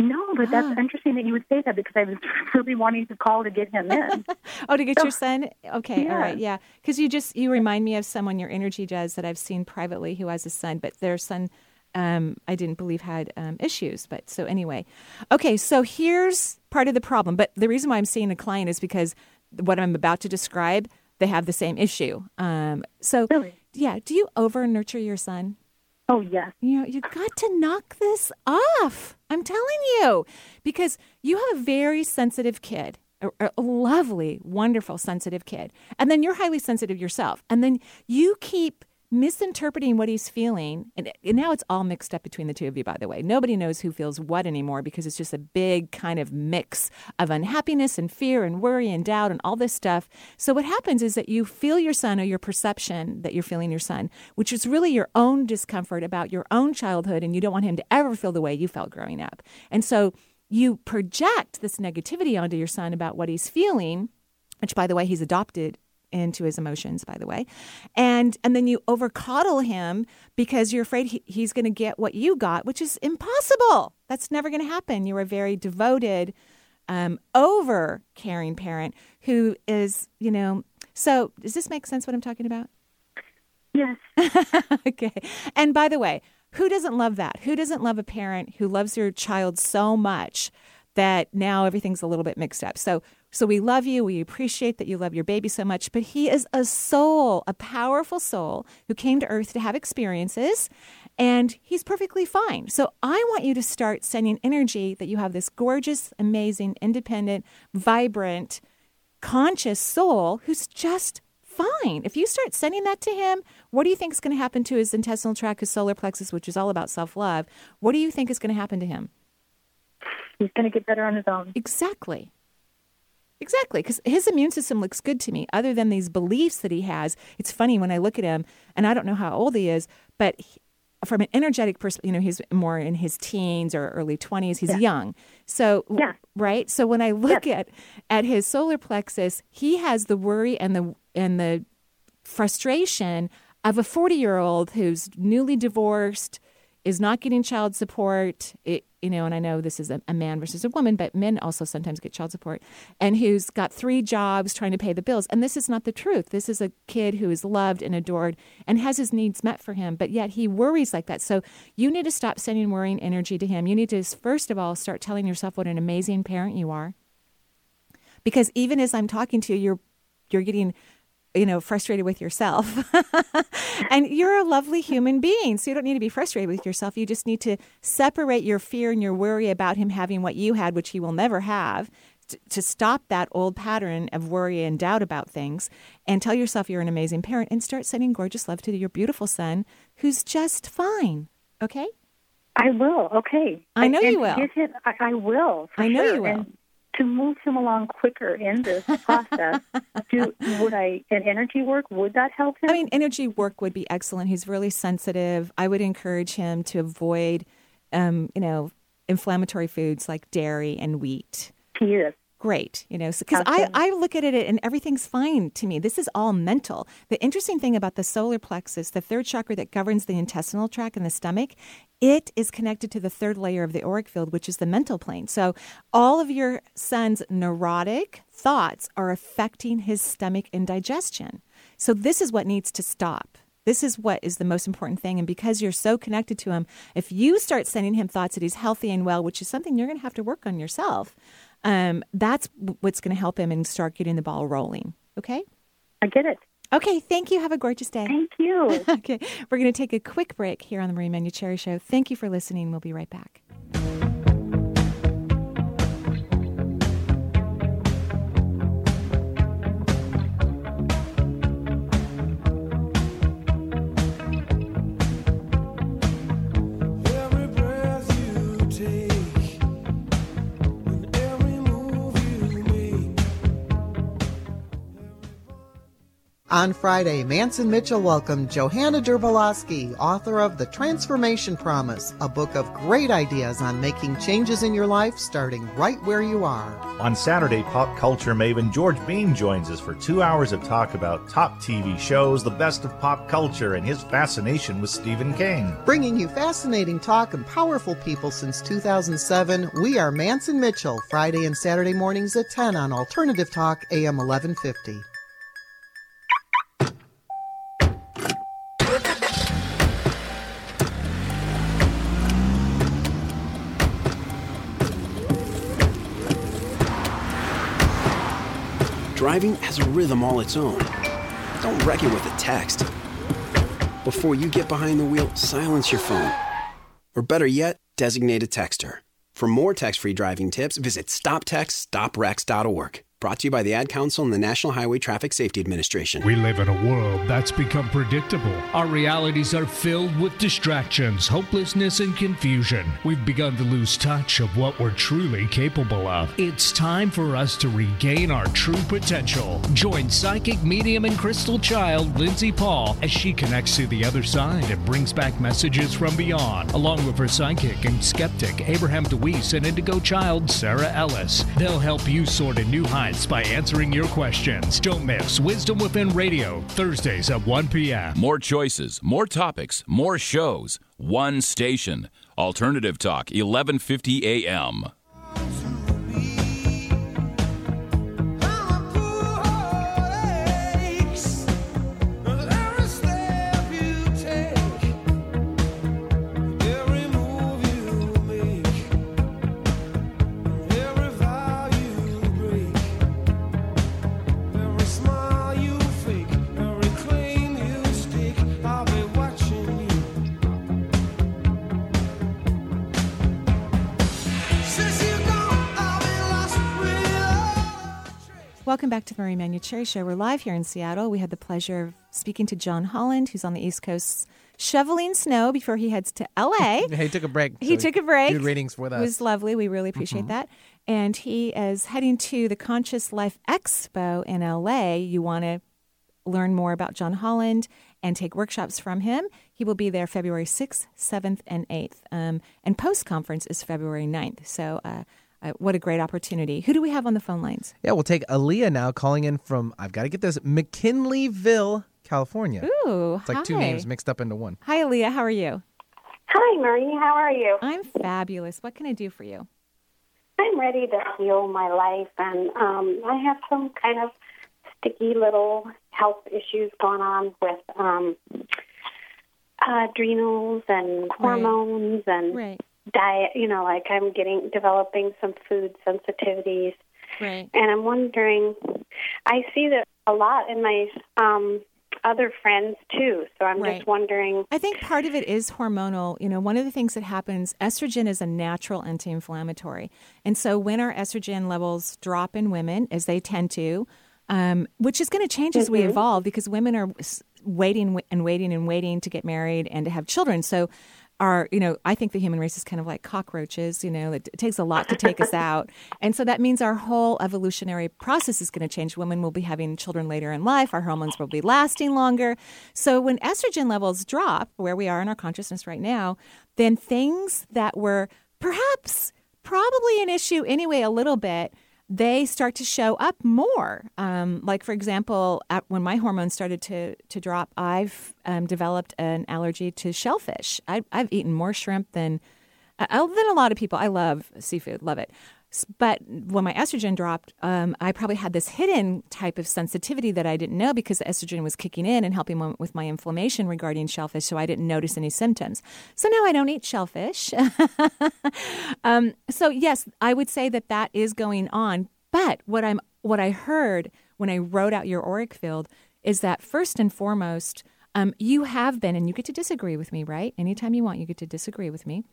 M: No, but that's interesting that you would say that because I was really wanting to call to get him in.
A: Oh, to get your son? Okay, all right,
M: Yeah.
A: yeah. Because you just you remind me of someone your energy does that I've seen privately who has a son, but their son, um, I didn't believe had um, issues. But so anyway, okay. So here's part of the problem. But the reason why I'm seeing a client is because what I'm about to describe, they have the same issue. Um, so yeah, do you over nurture your son?
M: Oh yes.
A: You know, you got to knock this off. I'm telling you, because you have a very sensitive kid, a, a lovely, wonderful, sensitive kid, and then you're highly sensitive yourself, and then you keep misinterpreting what he's feeling, and, and now it's all mixed up between the two of you. By the way, nobody knows who feels what anymore because it's just a big kind of mix of unhappiness and fear and worry and doubt and all this stuff. So what happens is that you feel your son or your perception that you're feeling your son, which is really your own discomfort about your own childhood, and you don't want him to ever feel the way you felt growing up. And so you project this negativity onto your son about what he's feeling, which by the way, he's adopted into his emotions by the way and and then you over coddle him because you're afraid he, he's going to get what you got which is impossible that's never going to happen you're a very devoted um, over caring parent who is you know so does this make sense what i'm talking about
M: Yes.
A: okay. And by the way, who doesn't love that? Who doesn't love a parent who loves their child so much that now everything's a little bit mixed up? So so we love you, we appreciate that you love your baby so much, but he is a soul, a powerful soul who came to earth to have experiences and he's perfectly fine. So I want you to start sending energy that you have this gorgeous, amazing, independent, vibrant conscious soul who's just fine. If you start sending that to him, what do you think is going to happen to his intestinal tract, his solar plexus, which is all about self love? What do you think is going to happen to him?
M: He's going to get better on his own.
A: Exactly. Exactly, because his immune system looks good to me. Other than these beliefs that he has, it's funny when I look at him, and I don't know how old he is, but he, from an energetic perspective, you know, he's more in his teens or early twenties. He's
M: Yeah.
A: young, so
M: Yeah.
A: right. So when I look at at his solar plexus, he has the worry and the and the frustration of a 40 year old who's newly divorced is not getting child support. It, you know and i know this is a, a man versus a woman but men also sometimes get child support. And who's got three jobs trying to pay the bills. And this is not the truth. This is a kid who is loved and adored and has his needs met for him but yet he worries like that. So you need to stop sending worrying energy to him. You need to first of all start telling yourself what an amazing parent you are. Because even as i'm talking to you you're you're getting you know frustrated with yourself and you're a lovely human being so you don't need to be frustrated with yourself you just need to separate your fear and your worry about him having what you had which he will never have t- to stop that old pattern of worry and doubt about things and tell yourself you're an amazing parent and start sending gorgeous love to your beautiful son who's just fine okay
M: I will. Okay.
A: I know
M: And
A: you will.
M: I, I will.
A: I know
M: sure.
A: you will.
M: And to move him along quicker in this process, do would I an energy work? Would that help him?
A: I mean, energy work would be excellent. He's really sensitive. I would encourage him to avoid, um, you know, inflammatory foods like dairy and wheat.
M: He is.
A: Great, you know, because I, I look at it and everything's fine to me. This is all mental. The interesting thing about the solar plexus, the third chakra that governs the intestinal tract and the stomach, it is connected to the third layer of the auric field, which is the mental plane. So all of your son's neurotic thoughts are affecting his stomach and digestion. So this is what needs to stop. This is what is the most important thing. And because you're so connected to him, if you start sending him thoughts that he's healthy and well, which is something you're going to have to work on yourself, um, that's what's going to help him and start getting the ball rolling. Okay?
M: I get it.
A: Okay, thank you. Have a gorgeous day.
M: Thank you.
A: okay, we're going to take a quick break here on the Marie Manuchehri Show. Thank you for listening. We'll be right back.
N: On Friday, Manson Mitchell welcomed Johanna Derbolowski, author of The Transformation Promise, a book of great ideas on making changes in your life starting right where you are.
O: On Saturday, pop culture maven George Bean joins us for two hours of talk about top TV shows, the best of pop culture, and his fascination with Stephen King.
N: Bringing you fascinating talk and powerful people since 2007, we are Manson Mitchell, Friday and Saturday mornings at 10 on Alternative Talk, AM 1150.
P: Driving has a rhythm all its own. Don't wreck it with a text. Before you get behind the wheel, silence your phone. Or better yet, designate a texter. For more text free driving tips, visit stoptextsstopwrecks.org. Brought to you by the Ad Council and the National Highway Traffic Safety Administration.
Q: We live in a world that's become predictable. Our realities are filled with distractions, hopelessness, and confusion. We've begun to lose touch of what we're truly capable of. It's time for us to regain our true potential. Join psychic medium and crystal child Lindsay Paul as she connects to the other side and brings back messages from beyond, along with her psychic and skeptic Abraham DeWeese and indigo child Sarah Ellis. They'll help you sort a new heights by answering your questions. Don't miss Wisdom Within Radio, Thursdays at 1 p.m.
E: More choices, more topics, more shows. One station. Alternative Talk, 1150 AM.
A: Back to the Marie Manuchehri Show. We're live here in Seattle. We had the pleasure of speaking to John Holland, who's on the East Coast shoveling snow before he heads to LA.
B: he took a break.
A: He
B: so
A: took a break.
B: Did ratings with
A: It was lovely. We really appreciate
B: Mhm.
A: that. And he is heading to the Conscious Life Expo in LA. You want to learn more about John Holland and take workshops from him. He will be there February 6th, 7th, and 8th. Um, and post conference is February 9th. So, uh, uh, what a great opportunity. Who do we have on the phone lines?
B: Yeah, we'll take Aaliyah now calling in from, I've got to get this, McKinleyville, California.
A: Ooh,
B: It's like two names mixed up into one.
A: Hi, Aaliyah. How are you?
L: Hi, Marie. How are you?
A: I'm fabulous. What can I do for you?
L: I'm ready to heal my life, and um, I have some kind of sticky little health issues going on with um, adrenals and hormones and
A: Right.
L: Diet. You know, like I'm getting developing some food sensitivities,
A: Right.
L: and I'm wondering. I see that a lot in my um, other friends too, so I'm
A: Right.
L: just wondering.
A: I think part of it is hormonal. You know, one of the things that happens, estrogen is a natural anti inflammatory. And so when our estrogen levels drop in women, as they tend to, um, which is going to change as we
L: Mhm.
A: evolve because women are waiting and waiting and waiting to get married and to have children. So, our, you know, I think the human race is kind of like cockroaches. You know, it, it takes a lot to take us out, and so that means our whole evolutionary process is going to change. Women will be having children later in life. Our hormones will be lasting longer. So when estrogen levels drop, where we are in our consciousness right now, then things that were perhaps probably an issue anyway, a little bit, they start to show up more. Um, like, for example, at, when my hormones started to, to drop, I've um, developed an allergy to shellfish. I, I've eaten more shrimp than, uh, than a lot of people. I love seafood, love it. But when my estrogen dropped, um, I probably had this hidden type of sensitivity that I didn't know because the estrogen was kicking in and helping with my inflammation regarding shellfish. So I didn't notice any symptoms. So now I don't eat shellfish. um, so yes, I would say that that is going on. But what I'm what I heard when I wrote out your auric field is that first and foremost, um, you have been, and you get to disagree with me, right? Anytime you want, you get to disagree with me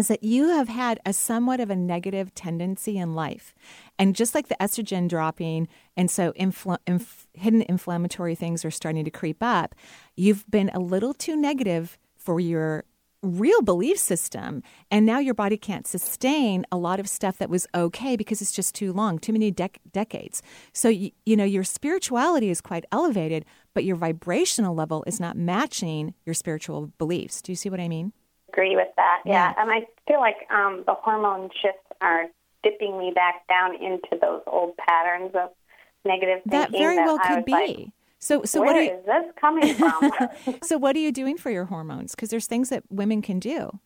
A: is that you have had a somewhat of a negative tendency in life. And just like the estrogen dropping, and so infl- inf- hidden inflammatory things are starting to creep up, you've been a little too negative for your real belief system. And now your body can't sustain a lot of stuff that was okay because it's just too long, too many dec- decades. So, you, you know, your spirituality is quite elevated, but your vibrational level is not matching your spiritual beliefs. Do you see what I mean?
L: Agree with that.
A: Yeah.
L: Yeah, and I feel like um, the hormone shifts are dipping me back down into those old patterns of negative thinking.
A: That very well
L: I
A: could be.
L: like,
A: so, so
L: Where
A: what are you,
L: is this coming from?
A: so what are you doing for your hormones? Because there's things that women can do.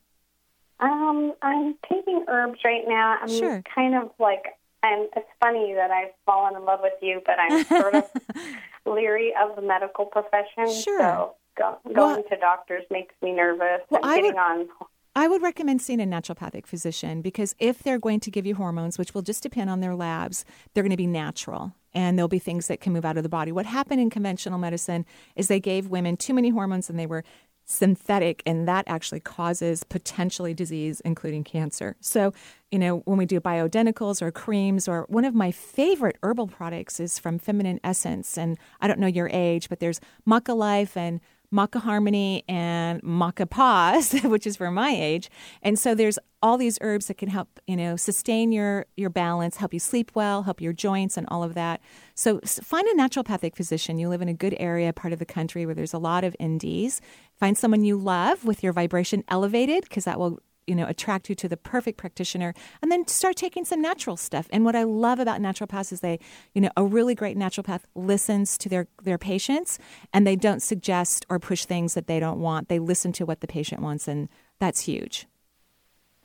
L: um, I'm taking herbs right now. I'm
A: Sure.
L: kind of like, and it's funny that I've fallen in love with you, but I'm sort of leery of the medical profession.
A: Sure.
L: So go, going
A: Well-
L: to doctors makes me nervous.
A: Well,
L: and
A: I
L: getting
A: would-
L: on
A: I would recommend seeing a naturopathic physician because if they're going to give you hormones, which will just depend on their labs, they're going to be natural and there'll be things that can move out of the body. What happened in conventional medicine is they gave women too many hormones and they were synthetic, and that actually causes potentially disease, including cancer. So, you know, when we do bioidenticals or creams, or one of my favorite herbal products is from Femmenessence, and I don't know your age, but there's Maca Life and Maca Harmony and Maca Pause, which is for my age. And so there's all these herbs that can help, you know, sustain your your balance, help you sleep well, help your joints and all of that. So find a naturopathic physician. You live in a good area, part of the country where there's a lot of NDs. Find someone you love with your vibration elevated because that will you know attract you to the perfect practitioner and then start taking some natural stuff and what i love about naturopaths is they you know a really great naturopath listens to their their patients and they don't suggest or push things that they don't want they listen to what the patient wants and that's huge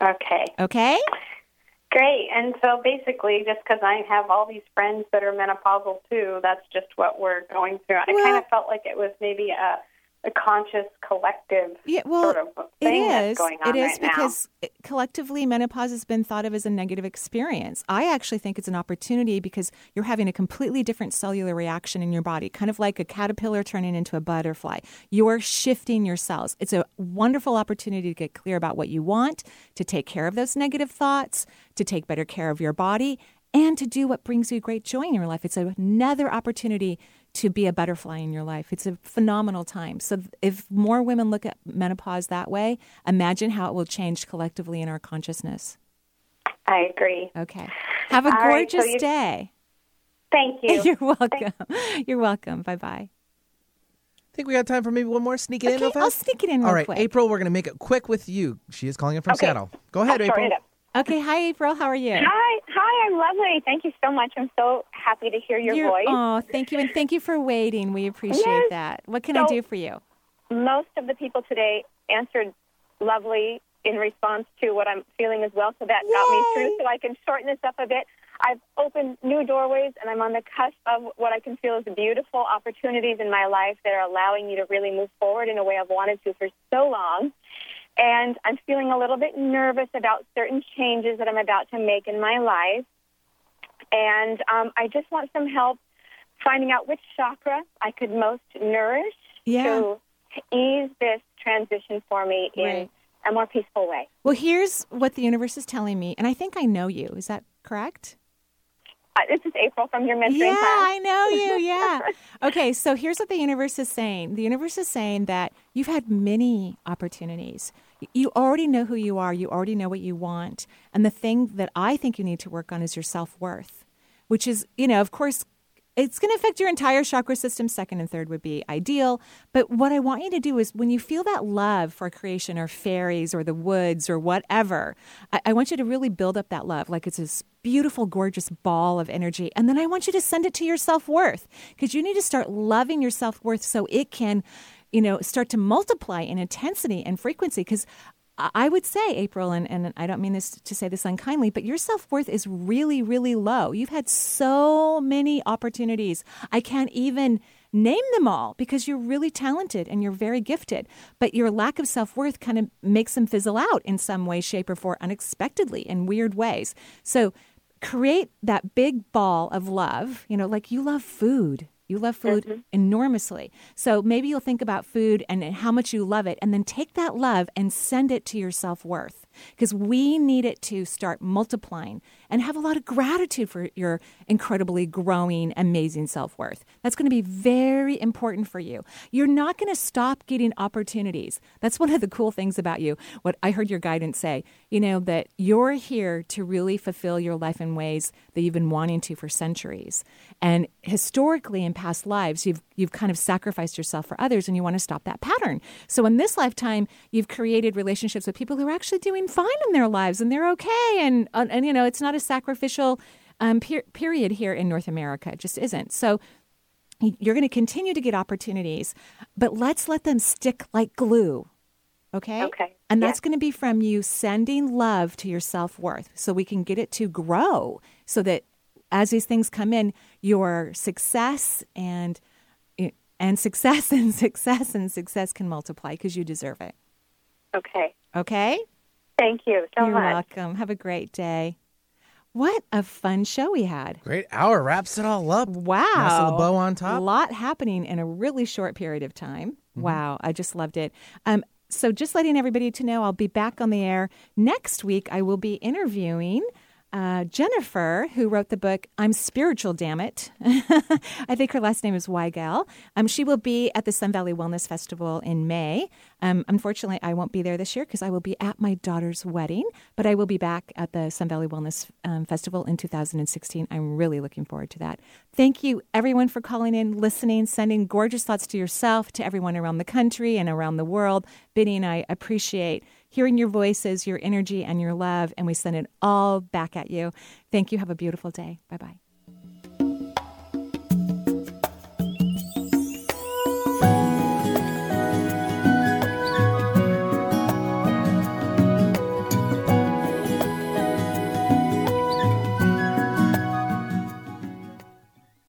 L: Okay.
A: okay
L: Great. And so basically, just because I have all these friends that are menopausal too, that's just what we're going through. I kind of felt like it was maybe a, a conscious collective
A: Yeah, well,
L: sort of
A: it
L: thing
A: is.
L: that's going on
A: it is
L: right
A: because it- collectively menopause has been thought of as a negative experience. I actually think it's an opportunity because you're having a completely different cellular reaction in your body, kind of like a caterpillar turning into a butterfly. You're shifting your cells. It's a wonderful opportunity to get clear about what you want, to take care of those negative thoughts, to take better care of your body, and to do what brings you great joy in your life. It's another opportunity to be a butterfly in your life. It's a phenomenal time. So if more women look at menopause that way, imagine how it will change collectively in our consciousness.
L: I agree.
A: Okay. Have a
L: All right, so
A: gorgeous
L: you-
A: day.
L: Thank you.
A: You're welcome. You're welcome. Bye bye.
B: I Think we got time for maybe one more? Sneak it in real fast.
A: I'll sneak it in
B: All
A: real
B: right,
A: quick.
B: April. We're gonna make it quick with you. She is calling in from
R: Okay.
B: Seattle. Go ahead,
R: I'll shorten
B: April.
A: Okay. Hi, April. How are you?
R: Hi, hi, I'm lovely. Thank you so much. I'm so happy to hear your
A: You're-
R: voice.
A: Oh, thank you. And thank you for waiting. We appreciate
R: Yes.
A: that. What can I do for you?
R: Most of the people today answered lovely in response to what I'm feeling as well, so that got me through. So I can shorten this up a bit. I've opened new doorways, and I'm on the cusp of what I can feel as beautiful opportunities in my life that are allowing me to really move forward in a way I've wanted to for so long. And I'm feeling a little bit nervous about certain changes that I'm about to make in my life. And um, I just want some help finding out which chakra I could most nourish
A: Yeah.
R: to ease this transition for me in
A: Right.
R: a more peaceful way.
A: Well, here's what the universe is telling me, and I think I know you. Is that correct?
R: Uh, this is April from your mentoring
A: Yeah,
R: class.
A: I know you. Yeah. okay, so here's what the universe is saying. The universe is saying that you've had many opportunities. You already know who you are. You already know what you want. And the thing that I think you need to work on is your self worth, which is, you know, of course, it's going to affect your entire chakra system. Second and third would be ideal. But what I want you to do is when you feel that love for creation or fairies or the woods or whatever, I, I want you to really build up that love like it's this beautiful, gorgeous ball of energy. And then I want you to send it to your self worth because you need to start loving your self worth so it can, you know, start to multiply in intensity and frequency. Because I would say, April, and, and I don't mean this to say this unkindly, but your self worth is really, really low. You've had so many opportunities. I can't even name them all because you're really talented and you're very gifted. But your lack of self worth kind of makes them fizzle out in some way, shape, or form unexpectedly in weird ways. So create that big ball of love, you know, like you love food. You love food mm-hmm. enormously. So maybe you'll think about food and how much you love it, and then take that love and send it to your self worth because we need it to start multiplying and have a lot of gratitude for your incredibly growing, amazing self worth. That's going to be very important for you. You're not going to stop getting opportunities. That's one of the cool things about you. What I heard your guidance say, you know, that you're here to really fulfill your life in ways that you've been wanting to for centuries. And historically, in past lives, you've you've kind of sacrificed yourself for others, and you want to stop that pattern. So in this lifetime, you've created relationships with people who are actually doing fine in their lives, and they're okay. And and, and you know, it's not a sacrificial um, per- period here in North America. It just isn't. So you're going to continue to get opportunities, but let's let them stick like glue. Okay?
R: Okay.
A: And that's going to be from you sending love to your self worth so we can get it to grow so that as these things come in, your success and and success and success and success can multiply because you deserve it.
R: Okay.
A: Okay?
R: Thank you so
A: You're
R: much.
A: welcome. Have a great day. What a fun show we had.
B: Great hour wraps it all up.
A: Wow.
B: Nice little bow on top.
A: A lot happening in a really short period of time. Wow. I just loved it. Um, so, just letting everybody to know, I'll be back on the air next week. I will be interviewing uh, Jennifer, who wrote the book "I'm Spiritual, Damn It." I think her last name is Weigel. Um, she will be at the Sun Valley Wellness Festival in May. Um, unfortunately, I won't be there this year because I will be at my daughter's wedding. But I will be back at the Sun Valley Wellness um, Festival in 2016. I'm really looking forward to that. Thank you, everyone, for calling in, listening, sending gorgeous thoughts to yourself, to everyone around the country and around the world. Biddy and I appreciate hearing your voices, your energy, and your love, and we send it all back at you. Thank you. Have a beautiful day. Bye bye.